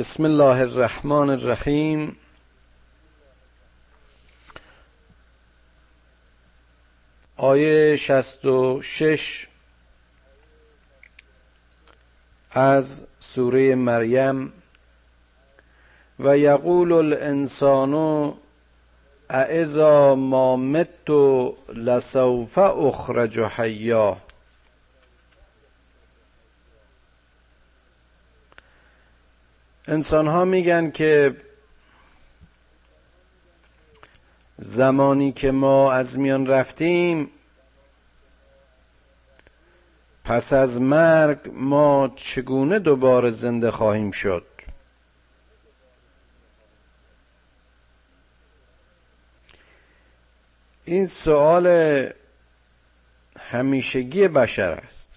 بسم الله الرحمن الرحیم. آیه شست و شش از سوره مریم. و یقول الانسان اعزا ما مت لسوف اخرج حیا. انسان ها میگن که زمانی که ما از میان رفتیم پس از مرگ ما چگونه دوباره زنده خواهیم شد؟ این سوال همیشگی بشر است.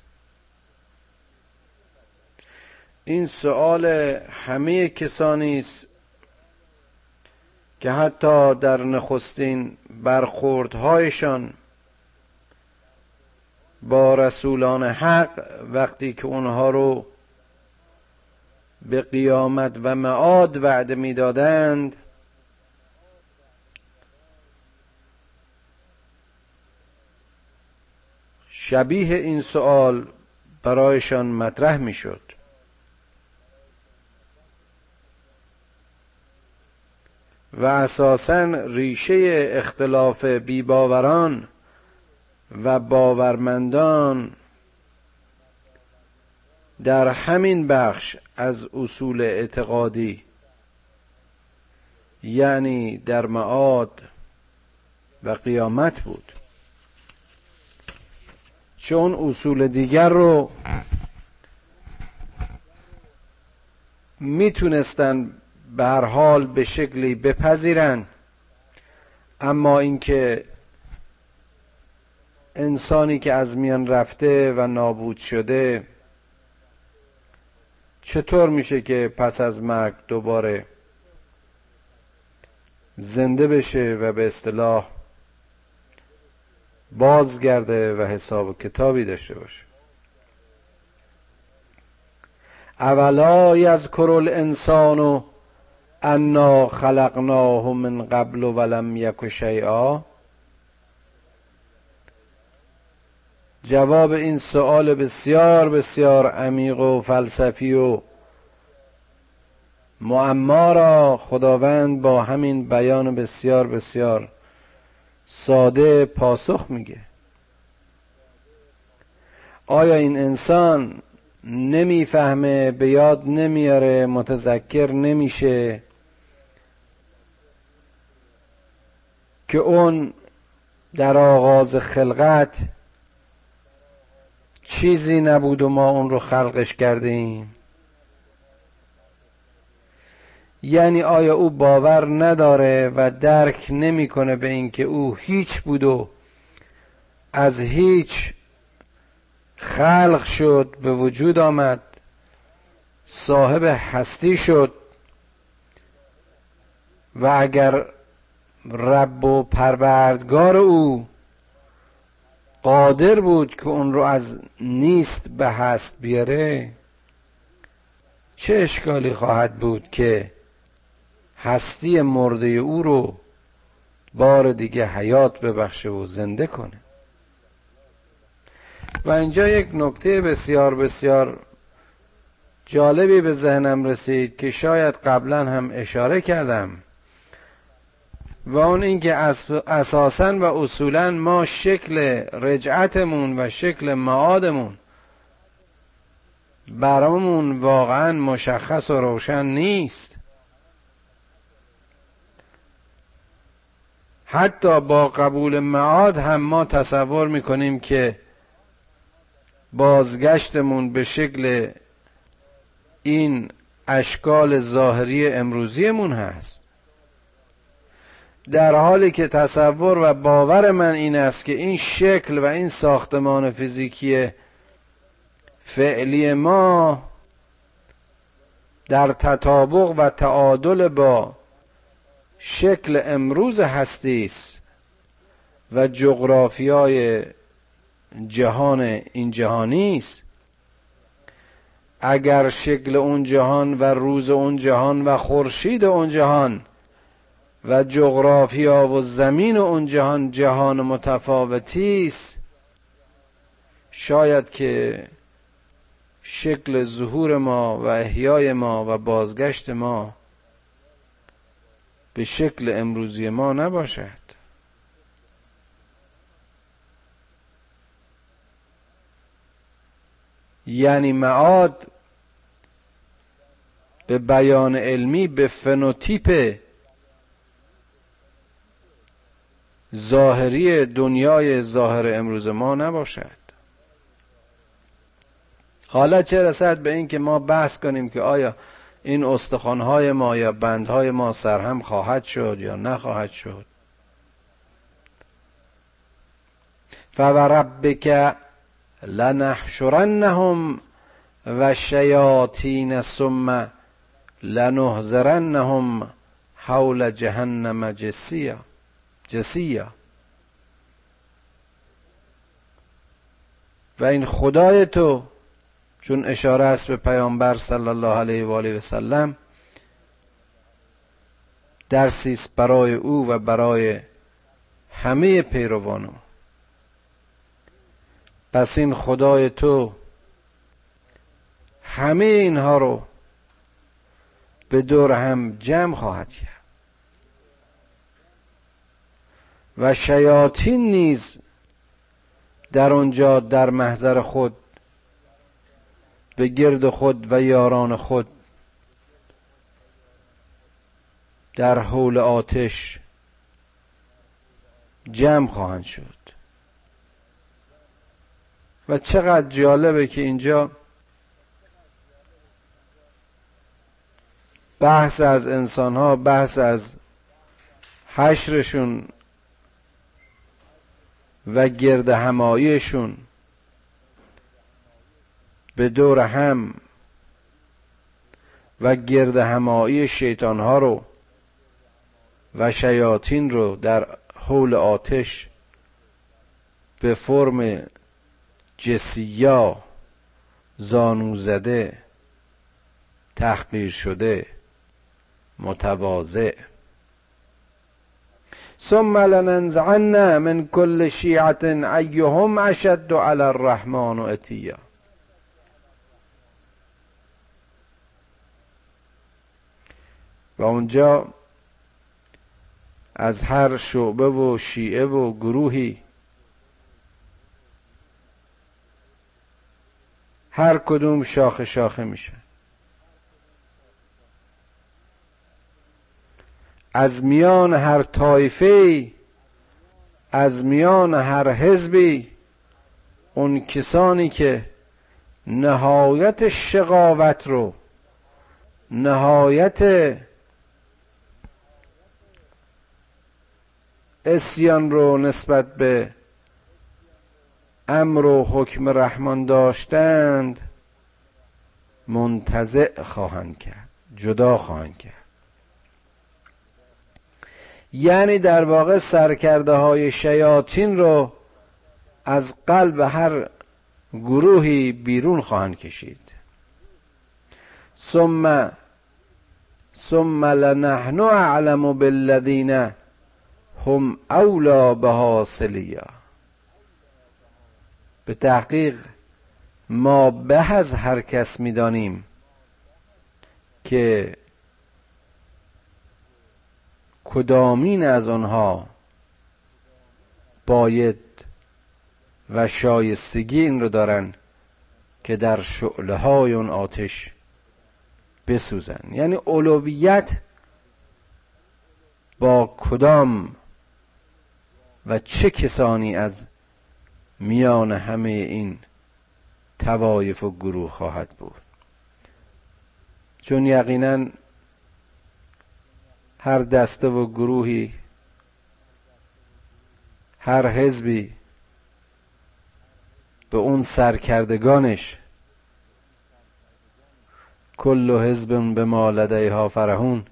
این سوال همه کسانی است که حتی در نخستین برخوردهایشان با رسولان حق وقتی که اونها رو به قیامت و معاد وعده می‌دادند شبیه این سوال برایشان مطرح می‌شد. و اساسا ریشه اختلاف بیباوران و باورمندان در همین بخش از اصول اعتقادی یعنی در معاد و قیامت بود. چون اصول دیگر رو می‌تونستن به هر حال به شکلی بپذیرن اما اینکه انسانی که از میان رفته و نابود شده چطور میشه که پس از مرگ دوباره زنده بشه و به اصطلاح بازگرده و حساب کتابی داشته باشه؟ اولا یذکر الانسان انا خلقناه من قبل ولم یک شیئا. جواب این سوال بسیار بسیار عمیق و فلسفی و معما را خداوند با همین بیان بسیار بسیار ساده پاسخ میگه. آیا این انسان نمی‌فهمه به یاد نمیاره متذکر نمیشه؟ که اون در آغاز خلقت چیزی نبود و ما اون رو خلقش کردیم. یعنی آیا او باور نداره و درک نمی‌کنه به اینکه او هیچ بود و از هیچ خلق شد به وجود آمد صاحب هستی شد و اگر رب و پروردگار او قادر بود که اون رو از نیست به هست بیاره. چه اشکالی خواهد بود که هستی مرده او رو بار دیگه حیات ببخشه و زنده کنه؟ و اینجا یک نکته بسیار بسیار جالبی به ذهنم رسید که شاید قبلا هم اشاره کردم. و اون اینکه اساسا و اصولا ما شکل رجعتمون و شکل معادمون برامون واقعا مشخص و روشن نیست. حتی با قبول معاد هم ما تصور می‌کنیم که بازگشتمون به شکل این اشکال ظاهری امروزیمون هست. در حالی که تصور و باور من این است که این شکل و این ساختمان فیزیکی فعلی ما در تطابق و تعادل با شکل امروز هستی است و جغرافیای جهان این جهانی است. اگر شکل اون جهان و روز اون جهان و خورشید اون جهان و جغرافیا و زمین اون جهان جهان متفاوتی است. شاید که شکل ظهور ما و احیای ما و بازگشت ما به شکل امروزی ما نباشد. یعنی معاد به بیان علمی به فنوتیپ ظاهری دنیای ظاهر امروز ما نباشد. حالا چه رسد به این که ما بحث کنیم که آیا این استخوانهای ما یا بندهای ما سرهم خواهد شد یا نخواهد شد. فوربک لنحشرنهم و شیاطین ثم لنحذرنهم حول جهنم جسیا و این خدای تو چون اشاره است به پیامبر صلی الله علیه و آله و سلم درسی است برای او و برای همه پیروان پس این خدای تو همه اینها رو به دور هم جمع خواهد کرد. و شیاطین نیز در آنجا در محضر خود به گرد خود و یاران خود در حول آتش جمع خواهند شد. و چقدر جالبه که اینجا بحث از انسان ها بحث از حشرشون و گرد همایشون به دور هم و گرد همایی شیطان ها رو و شیاطین رو در حول آتش به فرم جسیا زانو زده تحقیر شده متواضع. ثم لننزعن من كل شیعت ایهم اشد على الرحمن اتیا و اونجا از هر شعبه و شیعه و گروهی هر کدوم شاخه شاخه میشه. از میان هر طایفه از میان هر حزبی اون کسانی که نهایت شقاوت رو نهایت اسیان رو نسبت به امر و حکم رحمان داشتند منتزع خواهند کرد جدا خواهند کرد. یعنی در واقع سرکرده های شیاطین رو از قلب هر گروهی بیرون خواهند کشید. ثم ثم لنحن اعلم بالذین هم اولا به به تحقیق ما به از هر کس می‌دانیم که کدامین از آنها باید و شایستگی این رو دارن که در شعله های اون آتش بسوزن یعنی اولویت با کدام و چه کسانی از میان همه این توایف و گروه خواهد بود؟ چون یقینا هر دسته و گروهی هر حزبی به اون سرکردگانش. کل حزب به ما لدیها فرهون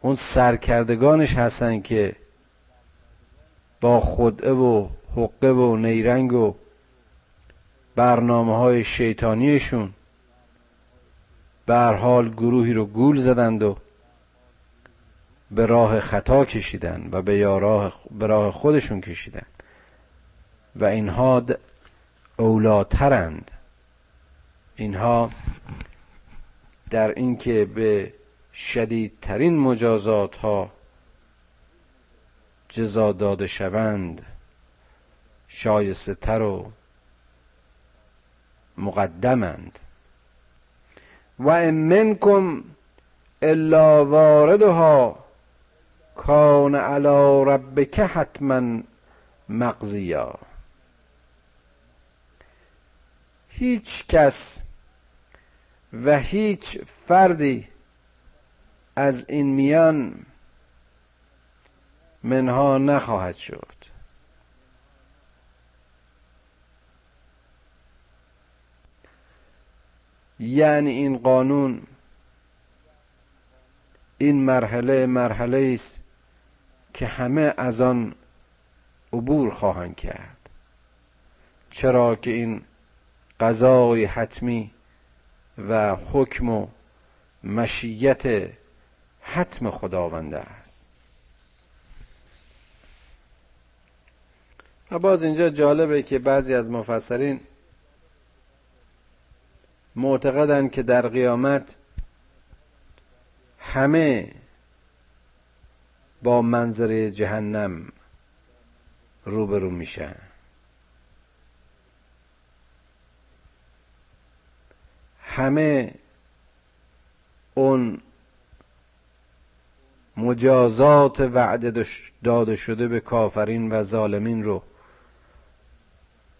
اون سرکردگانش هستن که با خدعه و حقه و نیرنگ و برنامه های شیطانیشون حال گروهی رو گول زدند و به راه خطا کشیدن و به راه, به راه خودشون کشیدن. و اینها اولاترند. اینها در اینکه به شدیدترین مجازات ها جزا داده شوند شایسته تر و مقدمند. و منکم الا واردها. کان علی ربک حتما مقضیا. هیچ کس و هیچ فردی از این میان منها نخواهد شد. یعنی این قانون این مرحله مرحله است که همه از آن عبور خواهند کرد. چرا که این قضای حتمی و حکم و مشیت حتم خداونده است. و باز اینجا جالبه که بعضی از مفسرین معتقدند که در قیامت همه با منظره جهنم روبرو میشن همه اون مجازات وعده داده شده به کافرین و ظالمین رو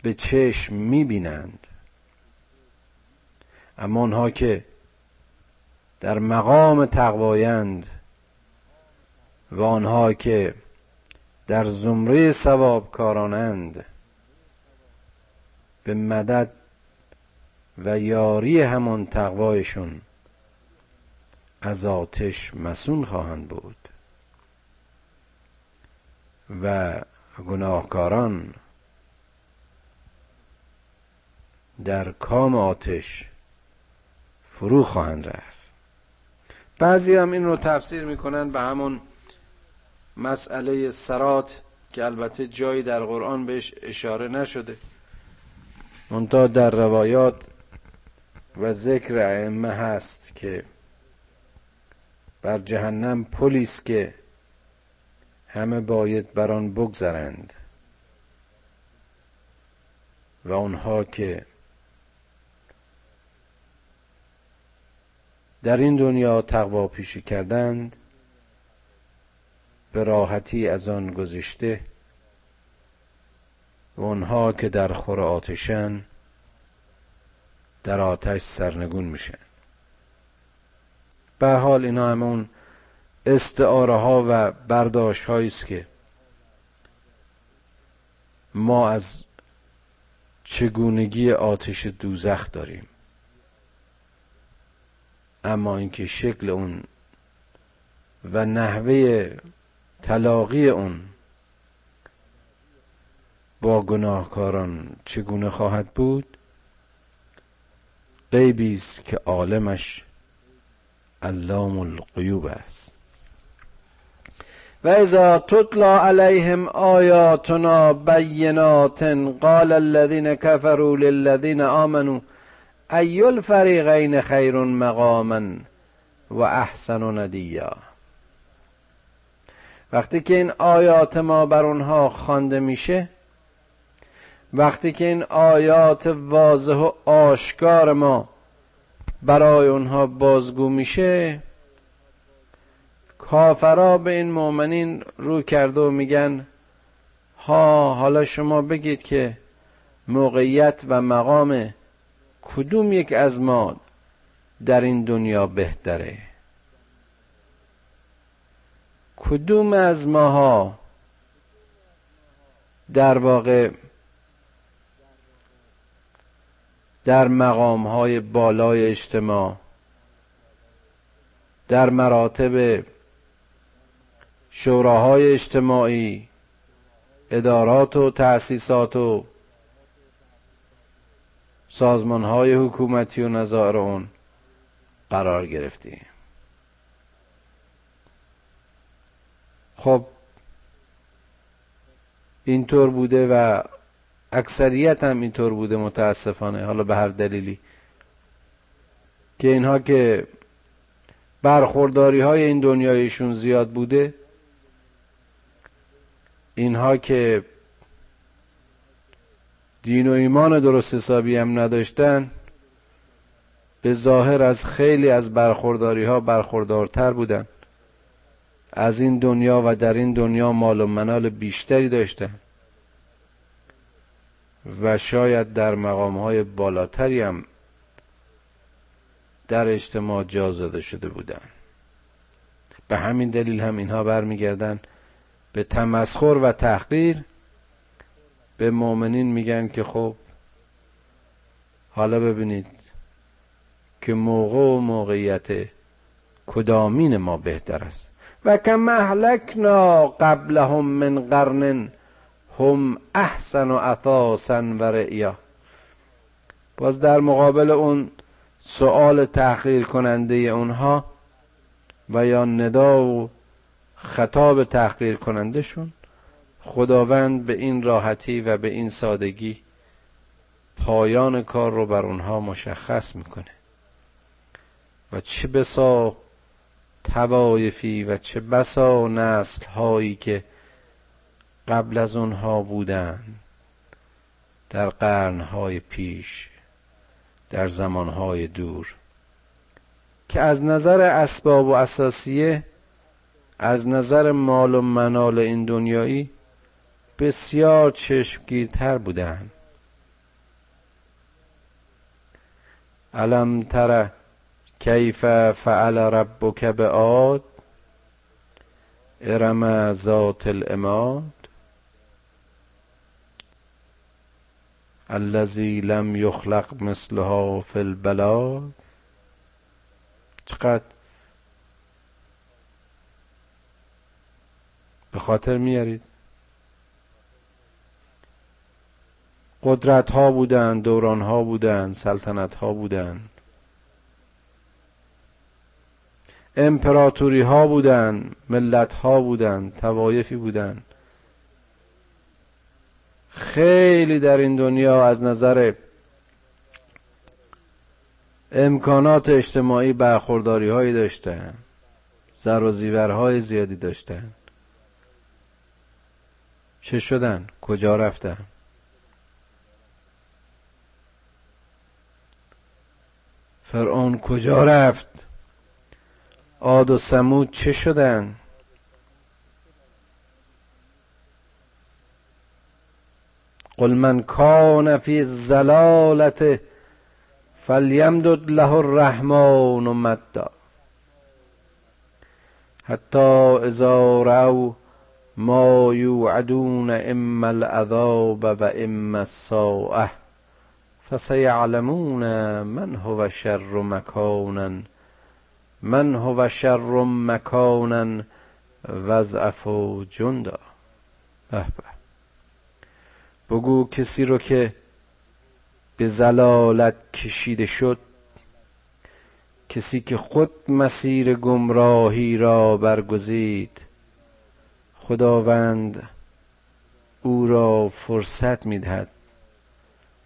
به چشم می‌بینند. اما اونها که در مقام تقوایند و آنها که در زمره ثواب کارانند به مدد و یاری همان تقوایشون از آتش مسون خواهند بود و گناهکاران در کام آتش فرو خواهند رفت. بعضی هم این رو تفسیر می‌کنن به همون مسئله سرات که البته جایی در قرآن بهش اشاره نشده. منتها در روایات و ذکر ائمه هست که بر جهنم پلیس که همه باید بر آن بگذرند و آنها که در این دنیا تقوا پیشی کردند به راحتی از آن گذشته و آنها که در خور آتشن در آتش سرنگون میشن. به حال اینا همون استعاره ها و برداشت است که ما از چگونگی آتش دوزخ داریم. اما اینکه شکل اون و نحوه تلاقی اون با گناهکاران چگونه خواهد بود؟ غیبی است که عالمش علام القیوب است. و اذا تطلع علیهم آیاتنا بینات قال الذين كفروا للذين آمنوا ای الفریقین خیر مقاما و احسن ندیا. وقتی که این آیات ما بر اونها خوانده میشه وقتی که این آیات واضح و آشکار ما برای اونها بازگو میشه کافرا به این مؤمنین رو کرده و میگن ها حالا شما بگید که موقعیت و مقام کدوم یک از ما در این دنیا بهتره؟ کدوم از ماها در واقع در مقام های بالای اجتماع در مراتب شوراهای اجتماعی ادارات و تأسیسات و سازمان های حکومتی و نظار اون قرار گرفتیم. خب اینطور بوده و اکثریت هم اینطور بوده متاسفانه حالا به هر دلیلی. که اینها که برخورداری های این دنیایشون زیاد بوده اینها که دین و ایمان درست حسابی هم نداشتن به ظاهر از خیلی از برخورداری ها برخوردارتر بودن. از این دنیا و در این دنیا مال و منال بیشتری داشتن و شاید در مقام های بالاتری هم در اجتماع جا زده شده بودن. به همین دلیل هم اینها برمیگردن به تمسخر و تحقیر. به مؤمنین میگن که خب حالا ببینید که موقع و موقعیت کدامین ما بهتر است. و کم اهلکنا قبلهم من قرن هم احسن و اثاسا و رعیا. باز در مقابل اون سؤال تحقیر کننده اونها و یا ندا و خطاب تحقیر کننده شون خداوند به این راحتی و به این سادگی پایان کار رو بر اونها مشخص می‌کنه. و چه بسا توایفی و چه بسا نسل هایی که قبل از اونها بودن در قرنهای پیش در زمانهای دور که از نظر اسباب و اساسیه از نظر مال و منال این دنیایی بسیار چشمگیرتر بودن علم تر کیف فعل ربک بعاد ارم ذات الاماد الذی لم یخلق مثلها فی البلاد. چقدر؟ به خاطر میارید؟ قدرت ها بودن دوران ها بودن سلطنت ها بودن امپراتوری ها بودن ملت ها بودن توایفی بودن خیلی در این دنیا از نظر امکانات اجتماعی برخورداری هایی داشتن زر و زیورهای زیادی داشتن چه شدن؟ کجا رفتن؟ فرعون کجا رفت؟ عاد و سمود چه شدن؟ قل من کان فی الزلالت فلیمدد له الرحمن مدا حتی اذا رو ما یوعدون اما العذاب و اما الساعه فسیعلمون من هو شر مکانا من هو شر مکانا وضعف و جندا به. بگو کسی رو که به زلالت کشیده شد کسی که خود مسیر گمراهی را برگزید خداوند او را فرصت می‌دهد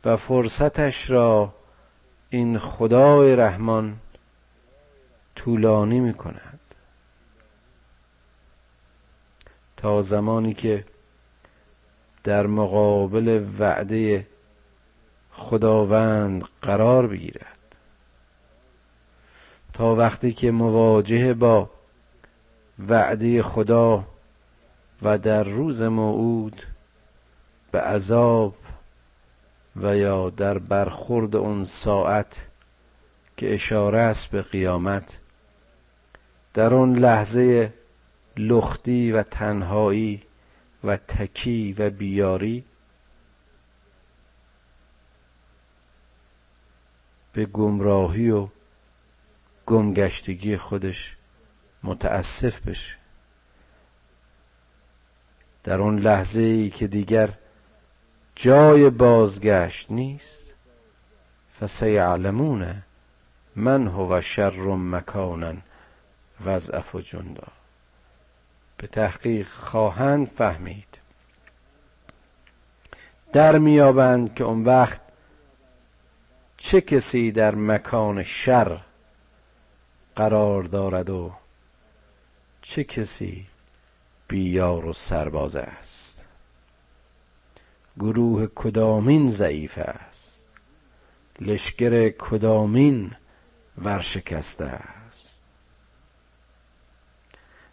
و فرصتش را این خدای رحمان طولانی می کند تا زمانی که در مقابل وعده خداوند قرار بگیرد. تا وقتی که مواجه با وعده خدا و در روز موعود به عذاب و یا در برخورد اون ساعت که اشاره است به قیامت در اون لحظه لختی و تنهایی و تکی و بیاری به گمراهی و گمگشتگی خودش متاسف بشه. در اون لحظه ای که دیگر جای بازگشت نیست. فسیعلمون من هو شر مکانا. وضعف و جندا. به تحقیق خواهند فهمید. در میابند که اون وقت چه کسی در مکان شر قرار دارد و چه کسی بیار و سرباز است. گروه کدامین ضعیف است. لشکر کدامین ورشکسته است.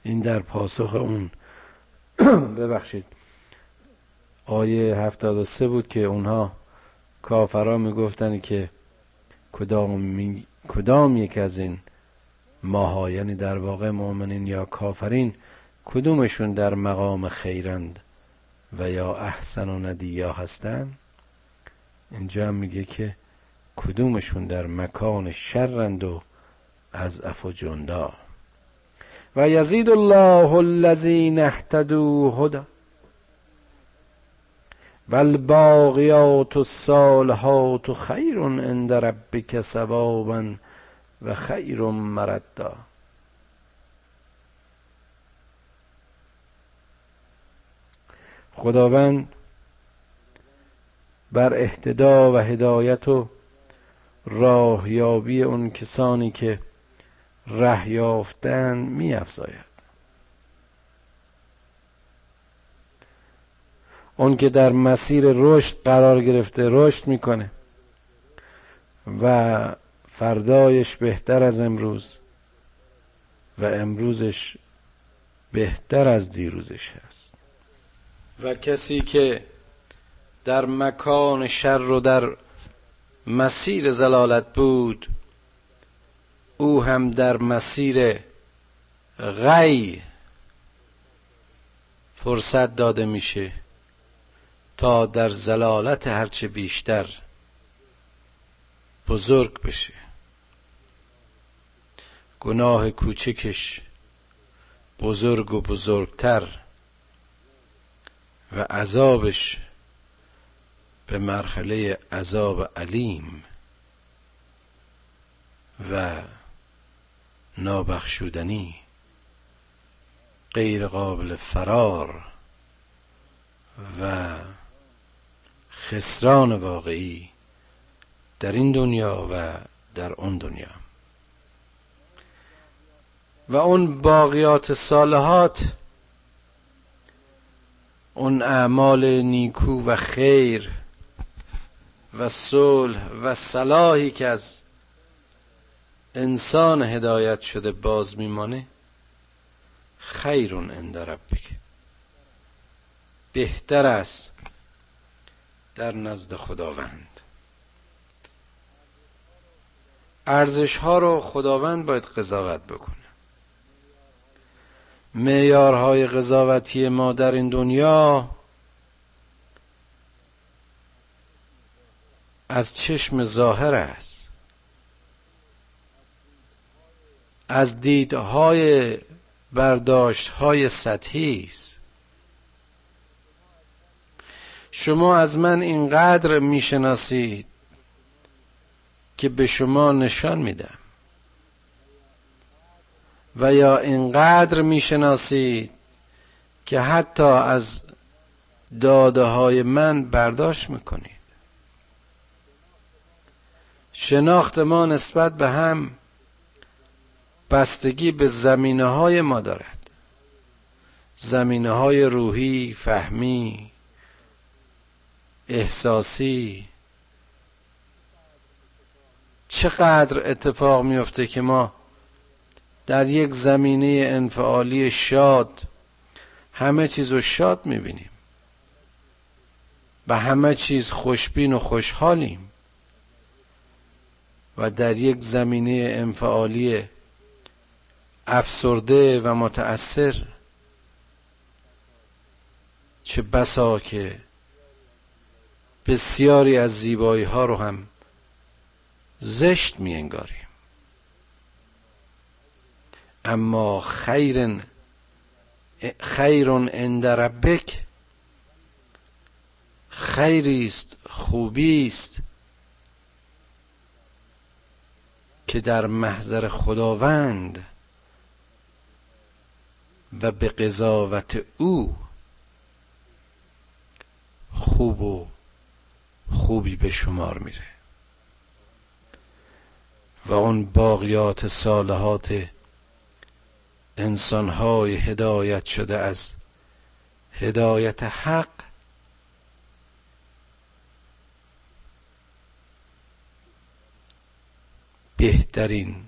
این در پاسخ اون. ببخشید. آیه هفتاد و سه بود که اونها کافرا می‌گفتن که کدام, کدام یک از این ماها یعنی در واقع مؤمنین یا کافرین کدومشون در مقام خیرند و یا احسن و ندیا هستند اینجا میگه که کدومشون در مکان شرند و از اف و و یزید الله الذین اهتدوا هدا والباقیات الصالحات خیر عند ربک ثوابا و خیر مردا. خداوند بر اهتدا و هدایت و راهیابی اون کسانی که ره یافتن می افزاید اون که در مسیر رشد قرار گرفته رشد می‌کنه و فردایش بهتر از امروز و امروزش بهتر از دیروزش هست. و کسی که در مکان شر و در مسیر زلالت بود او هم در مسیر غی فرصت داده میشه تا در زلالت هرچه بیشتر بزرگ بشه. گناه کوچکش بزرگ و بزرگتر و عذابش به مرحله عذاب علیم و نابخشودنی غیر قابل فرار و خسران واقعی در این دنیا و در اون دنیا. و اون باقیات صالحات اون اعمال نیکو و خیر و صلح و صلاحی که از انسان هدایت شده باز میمانه خیرون عند ربک. بهتر است در نزد خداوند. ارزش ها رو خداوند باید قضاوت بکنه. معیارهای قضاوتی ما در این دنیا از چشم ظاهر است. از دیدهای برداشتهای سطحی است. شما از من اینقدر می‌شناسید که به شما نشان میدم. و یا اینقدر می‌شناسید که حتی از داده های من برداشت می‌کنید. شناخت ما نسبت به هم بستگی به زمینه های ما دارد. زمینه های روحی، فهمی، احساسی. چقدر اتفاق میفته که ما در یک زمینه انفعالی شاد همه چیز رو شاد می‌بینیم. و همه چیز خوشبین و خوشحالیم. و در یک زمینه انفعالی افسرده و متأثر چه بسا که بسیاری از زیبایی ها رو هم زشت می انگاریم اما خیر خیر عند ربک خیری خوبی است که در محضر خداوند و به قضاوت او خوب و خوبی به شمار میره. و اون باقیات صالحات انسانهای هدایت شده از هدایت حق بهترین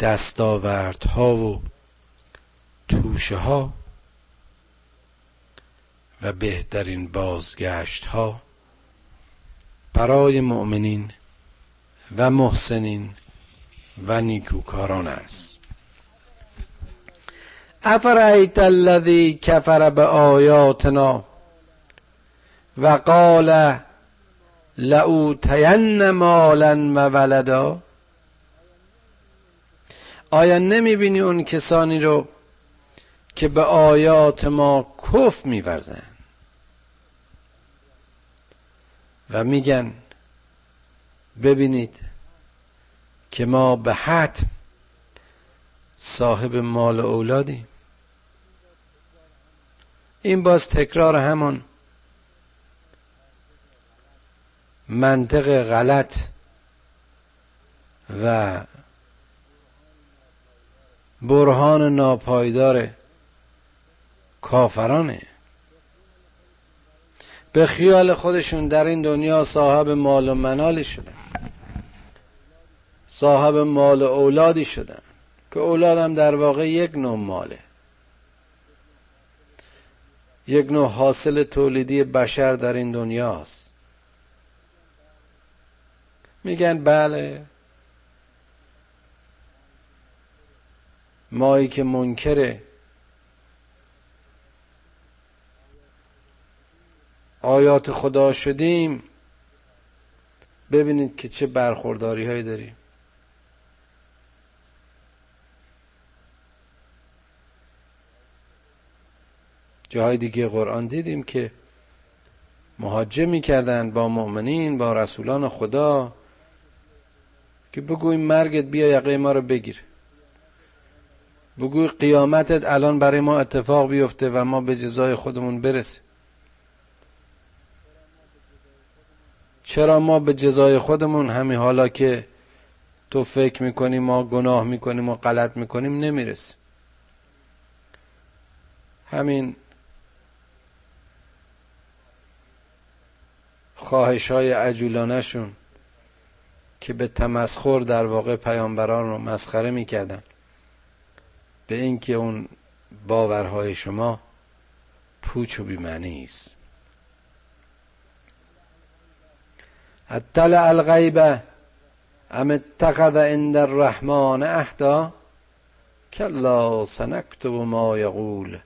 دستاوردها و توشه ها و بهترین بازگشت ها برای مؤمنین و محسنین و نیکوکاران است. افرایت الذی کفر به آیاتنا و قال لعوتین مالا و ولدا؟ آیا نمی بینی اون کسانی رو که به آیات ما کف میورزن؟ و میگن ببینید که ما به حتم صاحب مال و اولادیم. این باز تکرار همان منطق غلط و برهان ناپایدار کافرانه. به خیال خودشون در این دنیا صاحب مال و منالی شدن. صاحب مال و اولادی شدن که اولادم در واقع یک نوع ماله. یک نوع حاصل تولیدی بشر در این دنیاست. میگن بله مایی که منکر آیات خدا شدیم. ببینید که چه برخورداری هایی داریم. جاهای دیگه قرآن دیدیم که مهاجم می‌کردن با مؤمنین با رسولان خدا که بگویم مرگت بیا یقه ما رو بگیر. بگوی قیامتت الان برای ما اتفاق بیفته و ما به جزای خودمون برسیم. چرا ما به جزای خودمون همین حالا که تو فکر می‌کنیم ما گناه می‌کنیم و غلط می‌کنیم نمی‌رسیم؟ همین خواهش های عجولانه شون که به تمسخر در واقع پیامبران رو مسخره می‌کردن. به اینکه اون باورهای شما پوچ و بیمعنی است. اطلع الغیب ام اتخذ عند الرحمن اهدا کلا سنکتب ما یقول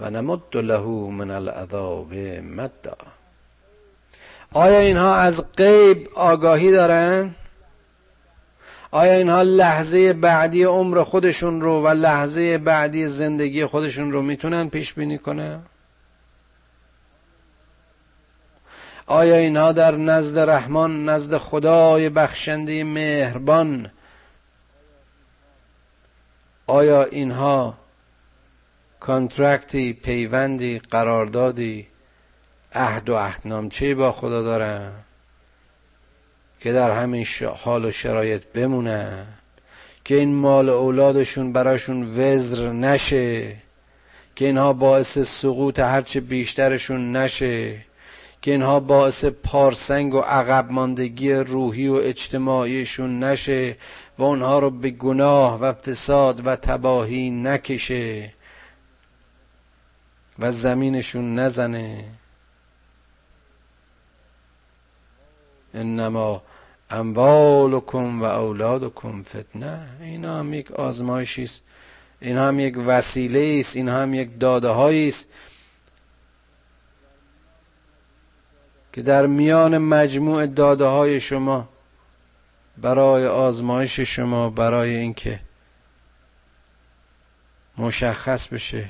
و نمد له من العذاب مدا. آیا اینها از غیب آگاهی دارن آیا اینها لحظه بعدی عمر خودشون رو و لحظه بعدی زندگی خودشون رو می‌تونن پیش بینی کنن؟ آیا اینها در نزد رحمان نزد خدای بخشنده مهربان؟ آیا اینها کانترکتی پیوندی قراردادی عهد و عهدنامچه با خدا دارن؟ که در همین حال و شرایط بمونن که این مال اولادشون براشون وزر نشه که اینها باعث سقوط هرچه بیشترشون نشه که اینها باعث پارسنگ و عقب ماندگی روحی و اجتماعیشون نشه و اونها رو به گناه و فساد و تباهی نکشه و زمینشون نزنه. انما اموالکم و اولادکم فتنه. این هم یک آزمایشی است. این هم یک وسیله است. این هم یک داده است. که در میان مجموع داده های شما برای آزمایش شما برای اینکه مشخص بشه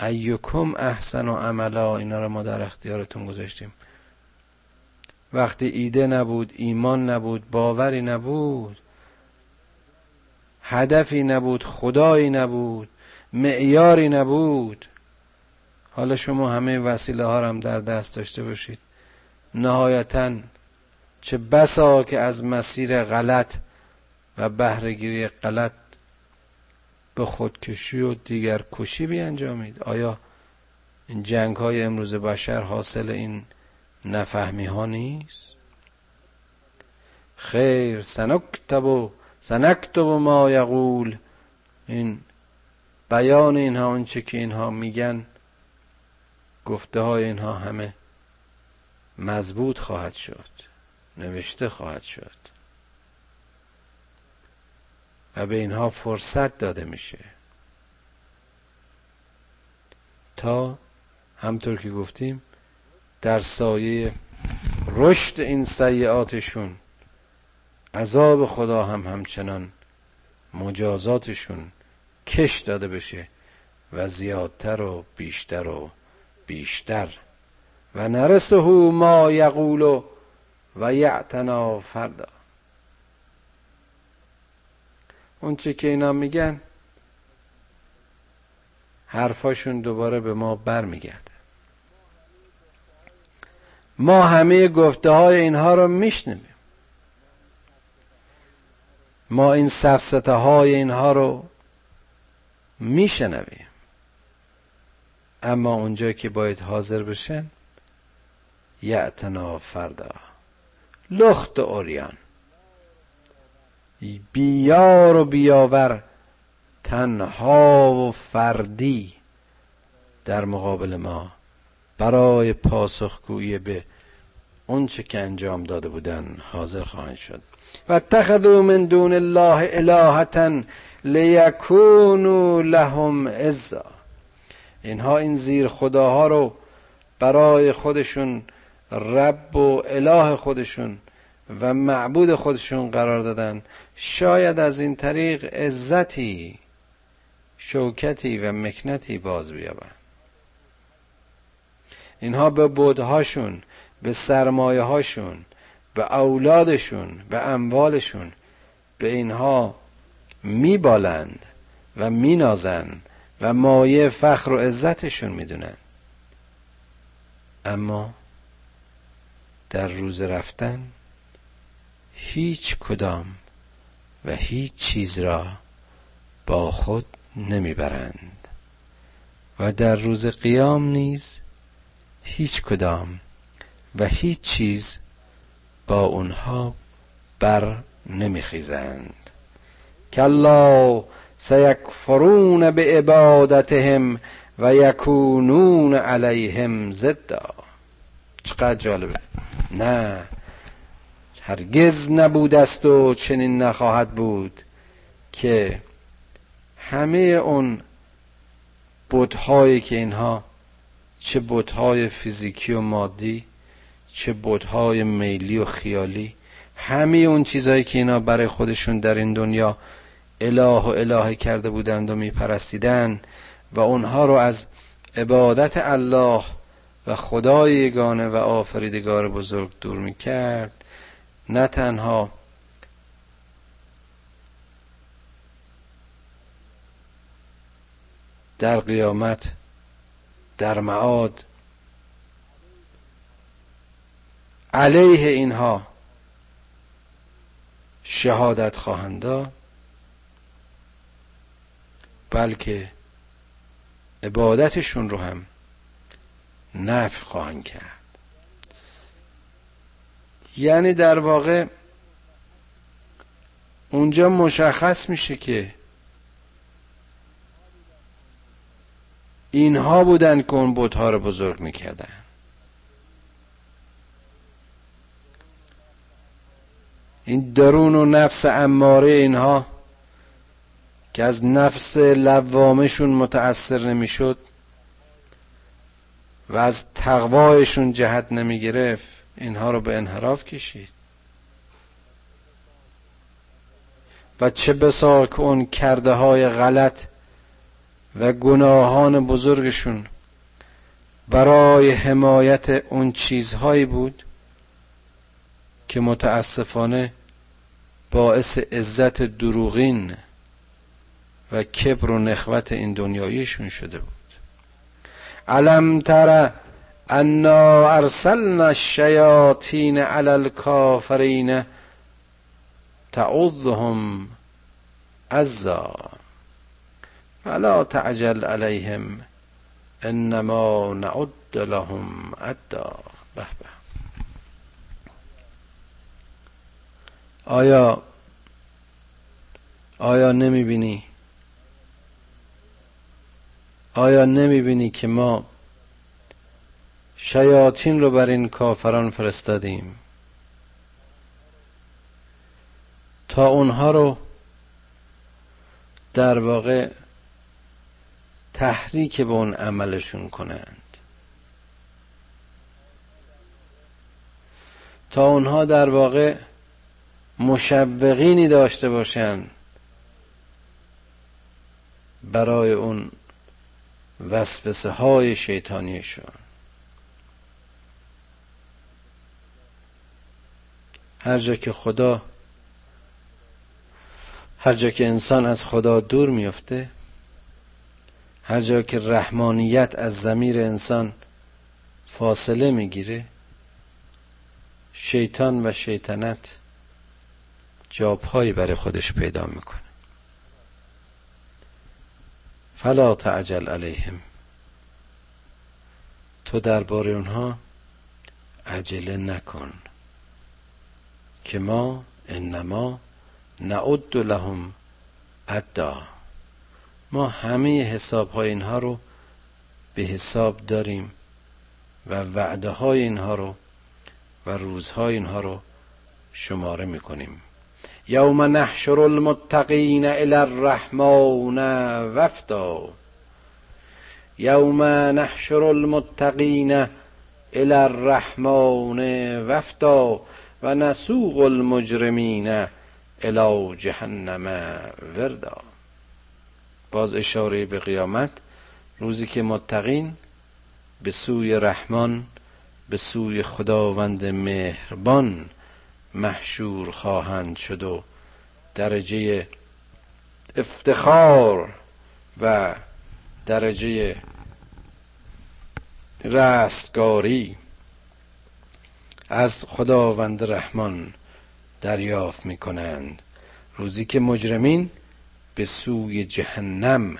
ایکم احسن و عملا. اینا رو ما در اختیارتون گذاشتیم. وقتی ایده نبود ایمان نبود باوری نبود هدفی نبود خدایی نبود معیاری نبود. حالا شما همه وسیله ها هم در دست داشته باشید. نهایتا چه بسا که از مسیر غلط و بهرهگیری غلط به خودکشی و دیگر کشی بیانجامید آیا این جنگ های امروز بشر حاصل این نفهمی ها نیست؟ خیر سنکتب و سنکتب ما یقول. این بیان اینها اونچه که اینها میگن گفته های اینها همه مضبوط خواهد شد نوشته خواهد شد. و به اینها فرصت داده میشه. تا همطور که گفتیم در سایه رشد این سیعاتشون عذاب خدا هم همچنان مجازاتشون کش داده بشه و زیادتر و بیشتر و بیشتر. و نرسه ما یقول و یعتنا فردا. اون چه که اینا میگن حرفاشون دوباره به ما برمیگرده ما همه گفته های اینها رو میشنویم. ما این سفسته های اینها رو میشنویم. اما اونجا که باید حاضر بشن یعتنا فردا. لخت اوریان. بیار و بیاور تنها و فردی در مقابل ما. برای پاسخگویی به اونچه که انجام داده بودن حاضر خواهند شد. و اتخذوا من دون الله الهتا لیکونوا لهم عزا. اینها این زیر خداها رو برای خودشون رب و اله خودشون و معبود خودشون قرار دادن. شاید از این طریق عزتی شوکتی و مکنتی باز بیابن اینها به بودهاشون به سرمایه هاشون به اولادشون به اموالشون به اینها میبالند و مینازند و مایه فخر و عزتشون می‌دونن. اما در روز رفتن هیچ کدام و هیچ چیز را با خود نمی‌برند. و در روز قیام نیز هیچ کدام و هیچ چیز با اونها بر نمیخیزند. کلا سیکفرون به عبادتهم و یکونون علیهم زدا. چقدر جالبه. نه هرگز نبود است و چنین نخواهد بود که همه اون بودهایی که اینها چه بودهای فیزیکی و مادی چه بودهای میلی و خیالی همه اون چیزهایی که اینا برای خودشون در این دنیا اله و اله کرده بودند و میپرستیدند و اونها رو از عبادت الله و خدای یگانه و آفریدگار بزرگ دور می‌کرد. نه تنها در قیامت در معاد. علیه اینها شهادت خواهند داد بلکه عبادتشون رو هم نفی خواهند کرد. یعنی در واقع اونجا مشخص میشه که اینها بودن که اون بودها رو بزرگ می‌کردن. این درون و نفس اماره اینها که از نفس لوامشون متأثر نمی‌شد و از تقوایشون جهت نمی گرفت اینها رو به انحراف کشید. و چه بسا که اون کرده های غلط و گناهان بزرگشون برای حمایت اون چیزهایی بود که متاسفانه باعث عزت دروغین و کبر و نخوت این دنیاییشون شده بود. علم تر انا ارسلنا الشیاطین علی الکافرین تعوذهم عزا. فلا تعجل علیهم انما نعد لهم عدا. به به. آیا آیا نمی بینی آیا نمی بینی که ما شیاطین رو بر این کافران فرستادیم؟ تا اونها رو در واقع تحریک به اون عملشون کنند. تا اونها در واقع مشوقینی داشته باشن برای اون وسوسه های شیطانیشون. هر جا که خدا هر جا که انسان از خدا دور میفته هر جا که رحمانیت از زمیر انسان فاصله می‌گیره شیطان و شیطنت جابهایی برای خودش پیدا می‌کنه. فلا تعجل علیهم. تو درباره اونها عجله نکن که ما انما نعد لهم عدا. ما همه حساب های اینها رو به حساب داریم و وعده های اینها رو و روزهای اینها رو شماره می‌کنیم. یوم نحشر المتقین الى الرحمن وفدا. یوم نحشر المتقین الى الرحمن وفدا و نسوق المجرمین الى جهنم وردا. باز اشاره به قیامت. روزی که متقین به سوی رحمان به سوی خداوند مهربان محشور خواهند شد و درجه افتخار و درجه رستگاری از خداوند رحمان دریافت می کنند روزی که مجرمین به سوی جهنم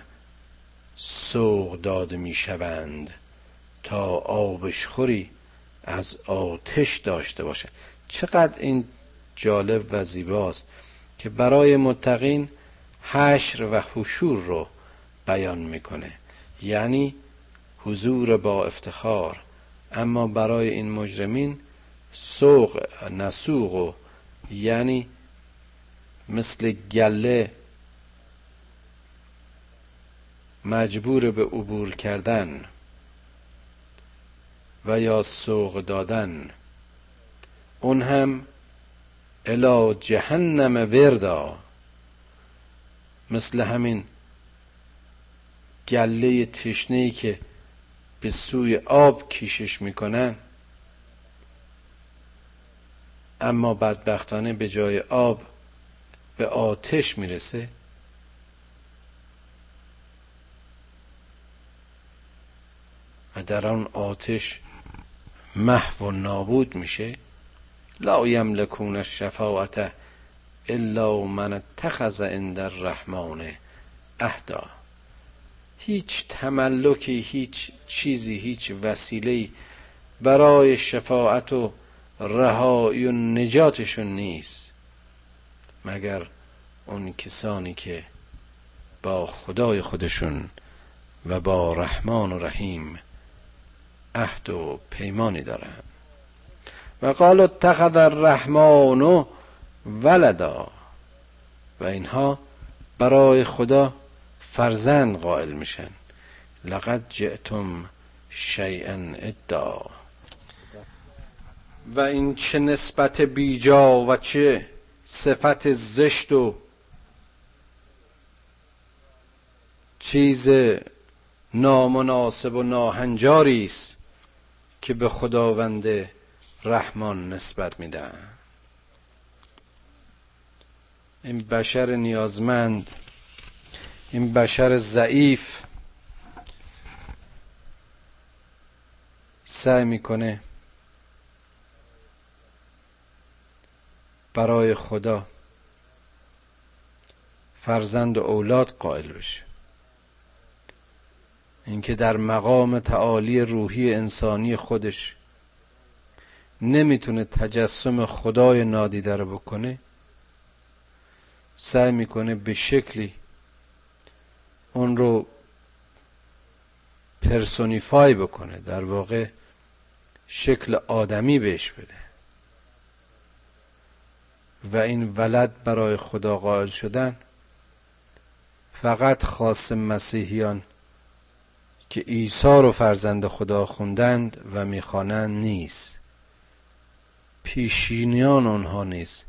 سوق داده می شوند تا آبش خوری از آتش داشته باشه چقدر این جالب و زیباست که برای متقین حشر و حشور رو بیان می‌کنه. یعنی حضور با افتخار. اما برای این مجرمین سوق نسوق و یعنی مثل گله مجبور به عبور کردن و یا سوق دادن. اون هم الا جهنم وردا. مثل همین گله تشنه که به سوی آب کیشش می‌کنن اما بدبختانه به جای آب به آتش می‌رسه. در آن آتش محو و نابود میشه؟ لا یملکون الشفاعت الا من اتخذ عند الرحمن اهدا هیچ تملکی هیچ چیزی هیچ وسیله برای شفاعت و رهایی و نجاتشون نیست. مگر اون کسانی که با خدای خودشون و با رحمان و رحیم عهد و پیمانی دارند و قال اتخذ الرحمن ولدا. و اینها برای خدا فرزند قائل میشن. لقد جئتم شیئا ادعا و این چه نسبت بیجا و چه صفت زشت و چیز نامناسب و ناهنجاری است. که به خداوند رحمان نسبت میدن. این بشر نیازمند این بشر ضعیف سعی می‌کنه برای خدا فرزند و اولاد قائل بشه. اینکه در مقام تعالی روحی انسانی خودش نمی‌تونه تجسم خدای نادیده رو بکنه سعی می‌کنه به شکلی اون رو پرسونیفای بکنه در واقع شکل آدمی بهش بده. و این ولد برای خدا قائل شدن فقط خاص مسیحیان که عیسی رو فرزند خدا خوندند و می‌خوانند نیست. پیشینیان آنها نیست.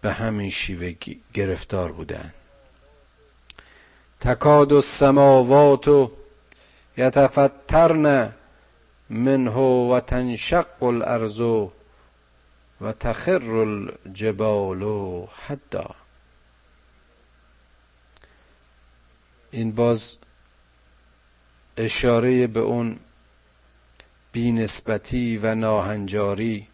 به همین شیوه گرفتار بودند. تکاد السماوات یتفترن منه و تنشق الارض و تخر الجبال حدا. این باز اشاره به اون بینسبتی و ناهنجاری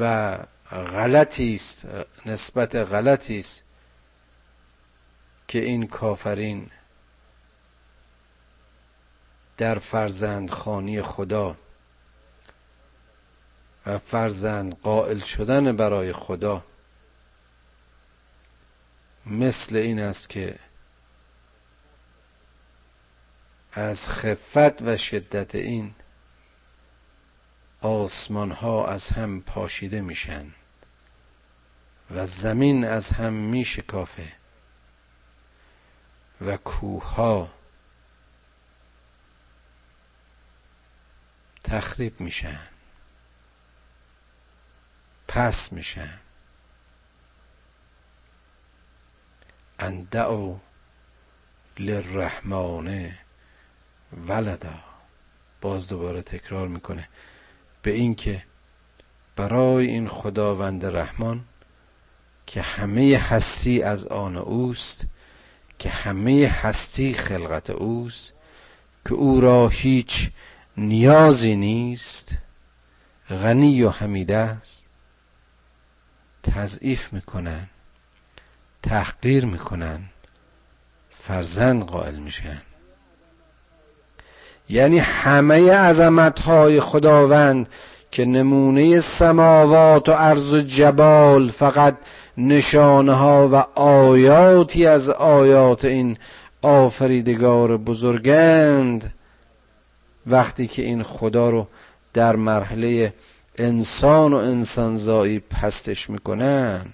و غلطی است نسبت غلطی است که این کافرین در فرزند خانی خدا و فرزند قائل شدن برای خدا مثل این است که از خفت و شدت این آسمان ها از هم پاشیده میشن و زمین از هم میشکافه و کوه ها تخریب میشن پس میشن. اندعو للرحمن ولدا. باز دوباره تکرار می‌کنه. به اینکه برای این خداوند رحمان که همه هستی از آن اوست که همه هستی خلقت اوست که او را هیچ نیازی نیست غنی و حمیده است تضعیف می‌کنن تحقیر می‌کنن فرزند قائل میشن. یعنی همه عظمت های خداوند که نمونه سماوات و عرض و جبال فقط نشانه ها و آیاتی از آیات این آفریدگار بزرگند. وقتی که این خدا رو در مرحله انسان و انسانزایی پستش می‌کنن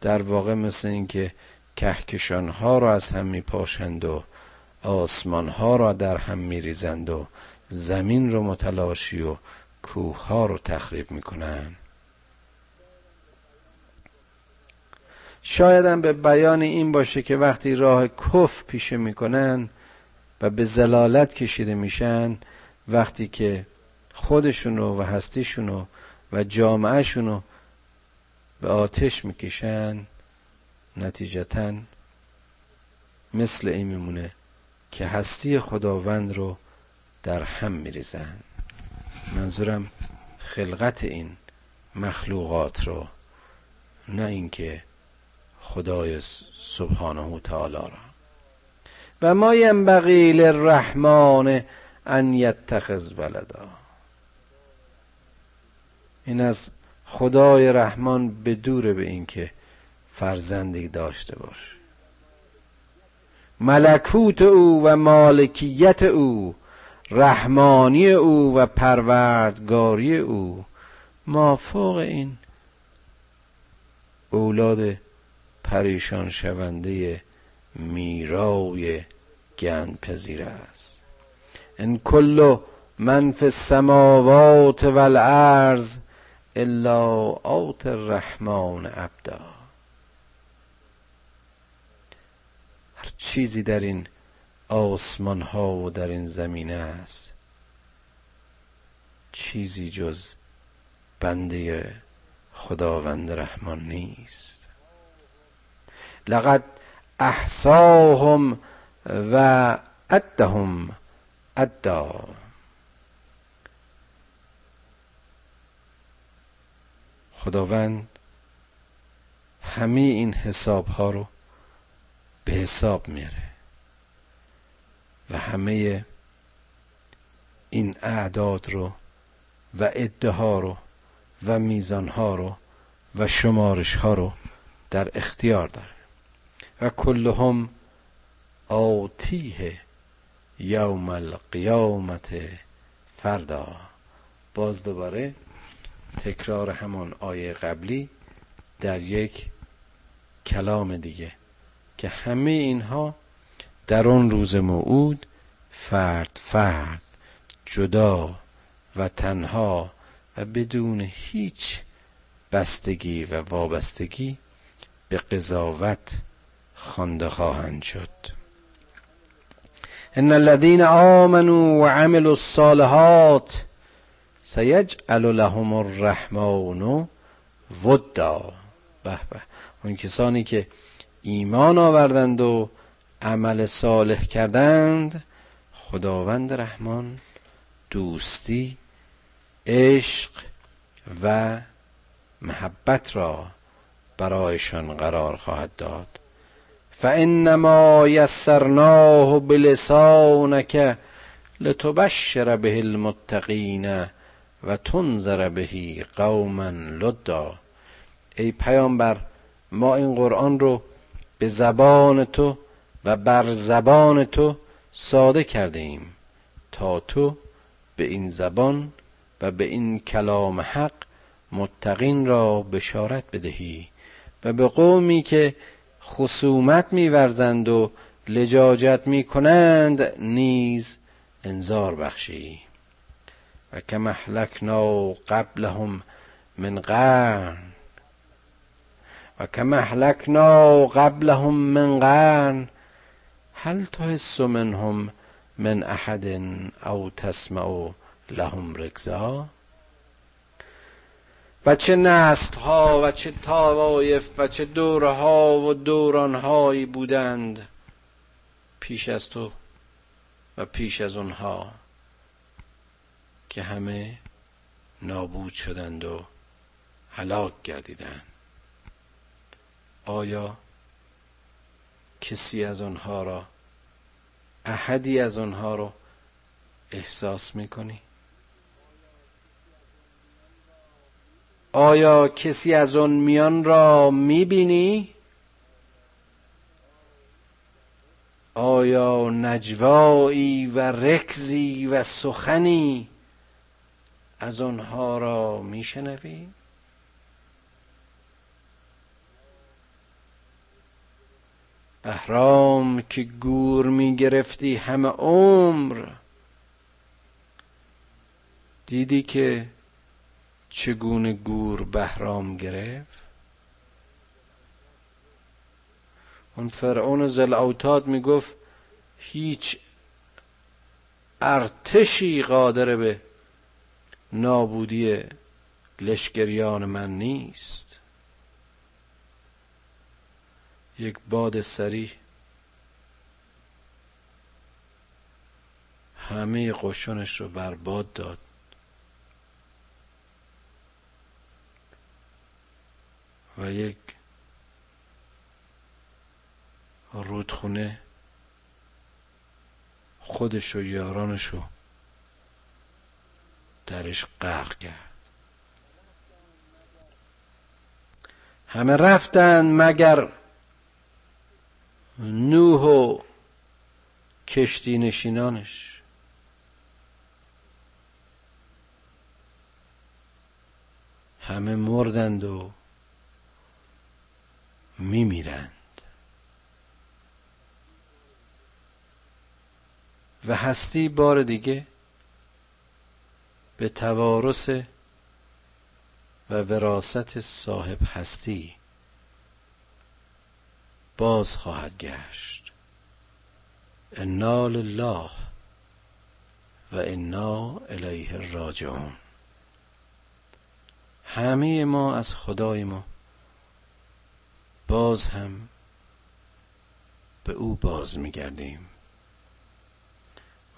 در واقع مثل اینکه کهکشان ها را از هم میپاشند و آسمان ها را در هم میریزند و زمین رو متلاشی و کوه ها رو تخریب می‌کنن شاید به بیان این باشه که وقتی راه کف پیشه می‌کنن و به زلالت کشیده میشن وقتی که خودشونو و هستیشونو و جامعهشونو به آتش می‌کشن نتیجتا مثل این میمونه که هستی خداوند رو در هم میریزن. منظورم خلقت این مخلوقات رو نه اینکه خدای سبحانه و تعالی را. و ما ینبغی للرحمن ان یتخذ ولدا. این از خدای رحمان بدوره به اینکه فرزندی داشته باش. ملکوت او و مالکیت او رحمانی او و پروردگاری او. مافوق این اولاد پریشان شونده میرای گند پذیر است. ان کل من فی السماوات والارض الا آت الرحمن عبدا هر چیزی در این آسمان ها و در این زمینه است. چیزی جز بنده خداوند رحمان نیست. لقد احصاهم و عدهم عدا. خداوند همه این حساب ها رو به حساب میاره. و همه این اعداد رو و ادها رو و میزان ها رو و شمارش ها رو در اختیار داره. و کلهم آتیه یوم القیامت فردا. باز دوباره تکرار همان آیه قبلی در یک کلام دیگه. که همه اینها در آن روز موعود فرد فرد جدا و تنها و بدون هیچ بستگی و وابستگی به قضاوت خوانده خواهند شد. ان الذين آمنوا وعملوا الصالحات سیجعل لهم الرحمن ودا به به. اون کسانی که ایمان آوردند و عمل صالح کردند. خداوند رحمان دوستی عشق و محبت را برایشان قرار خواهد داد. فانما یسرناه بلسانک لتبشر به المتقین و تنذر بهی قوما لدا. ای پیامبر ما این قرآن رو به زبان تو و بر زبان تو ساده کرده ایم تا تو به این زبان و به این کلام حق متقین را بشارت بدهی و به قومی که خصومت میورزند و لجاجت می‌کنند نیز انذار بخشی. و که اهلکنا قبلهم من قرن. و که اهلکنا قبلهم من قرن هل تحس منهم من احد او تسمع لهم رکزا؟ و چه نست ها و چه توایف و چه دوره ها و دوران هایی بودند پیش از تو و پیش از اونها که همه نابود شدند و هلاک گردیدند. آیا کسی از آنها را احدی از آنها را احساس می‌کنی؟ آیا کسی از آن میان را می‌بینی؟ آیا نجوایی و رکزی و سخنی از آنها را میشنوی؟ بهرام که گور می‌گرفتی همه عمر. دیدی که چگونه گور بهرام گرفت؟ اون فرعون زل اوتاد می‌گفت هیچ ارتشی قادر به نابودی لشکریان من نیست. یک باد سریح. همه قشونش رو برباد داد. و یک رودخونه خودش و یارانش رو درش غرق کرد. همه رفتن مگر نوح و کشتی نشینانش. همه مردند و میمیرند. و هستی بار دیگه به توارث و وراست صاحب هستی. باز خواهد گشت. انا لله و انا الیه راجعون. همه ما از خدای ما باز هم به او باز میگردیم.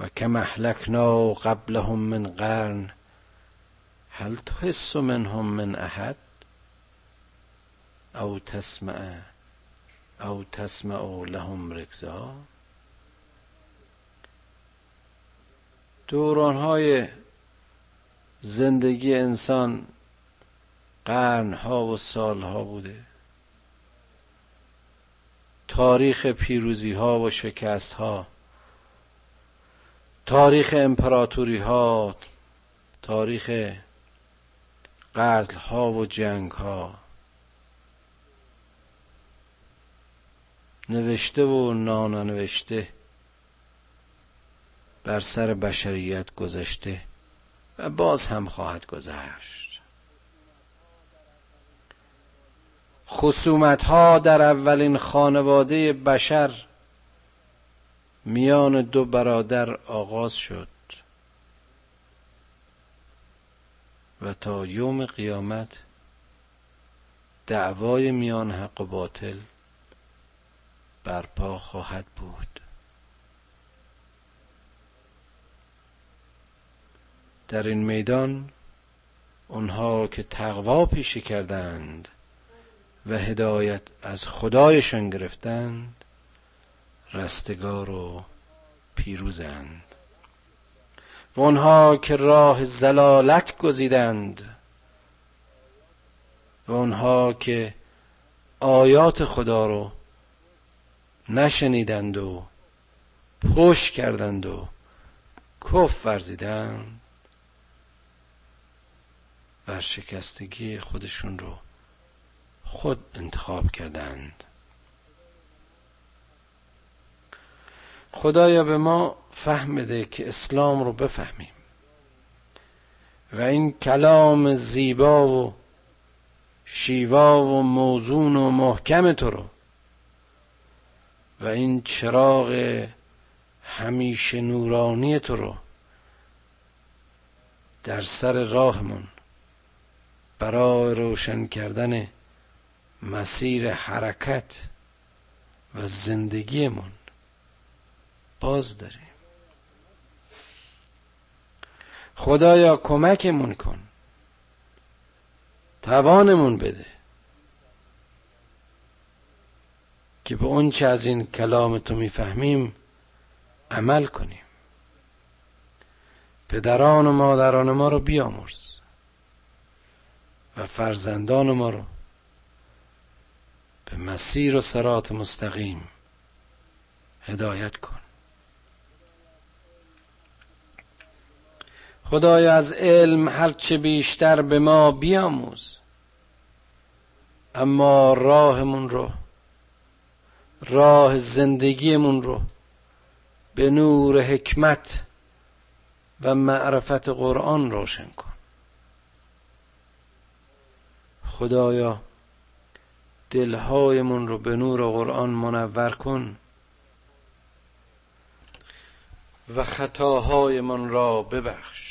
و کم اهلکنا قبلهم من قرن هل تحس منهم من احد؟ او تسمع او تسمع لهم رکزا دورانهای زندگی انسان قرنها و سالها بوده. تاریخ پیروزی ها و شکست ها تاریخ امپراتوری ها تاریخ قتل ها و جنگ ها نوشته و ناننوشته بر سر بشریت گذشته و باز هم خواهد گذشت. خصومت ها در اولین خانواده بشر میان دو برادر آغاز شد و تا یوم قیامت دعوای میان حق و باطل برپا خواهد بود. در این میدان اونها که تقوا پیشه کردند و هدایت از خدایشان گرفتند رستگار و پیروزند. و آنها که راه زلالت گزیدند و آنها که آیات خدا رو نشنیدند و پشت کردند و کف ورزیدند. ورشکستگی خودشون رو خود انتخاب کردند. خدایا به ما فهم بده که اسلام رو بفهمیم و این کلام زیبا و شیوا و موزون و محکم تو رو و این چراغ همیشه نورانی تو رو در سر راهمون برای روشن کردن مسیر حرکت و زندگیمون باز داریم. خدایا کمکمون کن. توانمون بده. که به اون چه از این کلام تو می‌فهمیم عمل کنیم. پدران و مادران ما رو بیامرز و فرزندان ما رو به مسیر و سرات مستقیم هدایت کن. خدایا از علم هرچه بیشتر به ما بیاموز اما راهمون رو راه زندگیمون رو به نور حکمت و معرفت قرآن روشن کن. خدایا دلهایمون رو به نور قرآن منور کن و خطاهایمان را ببخش.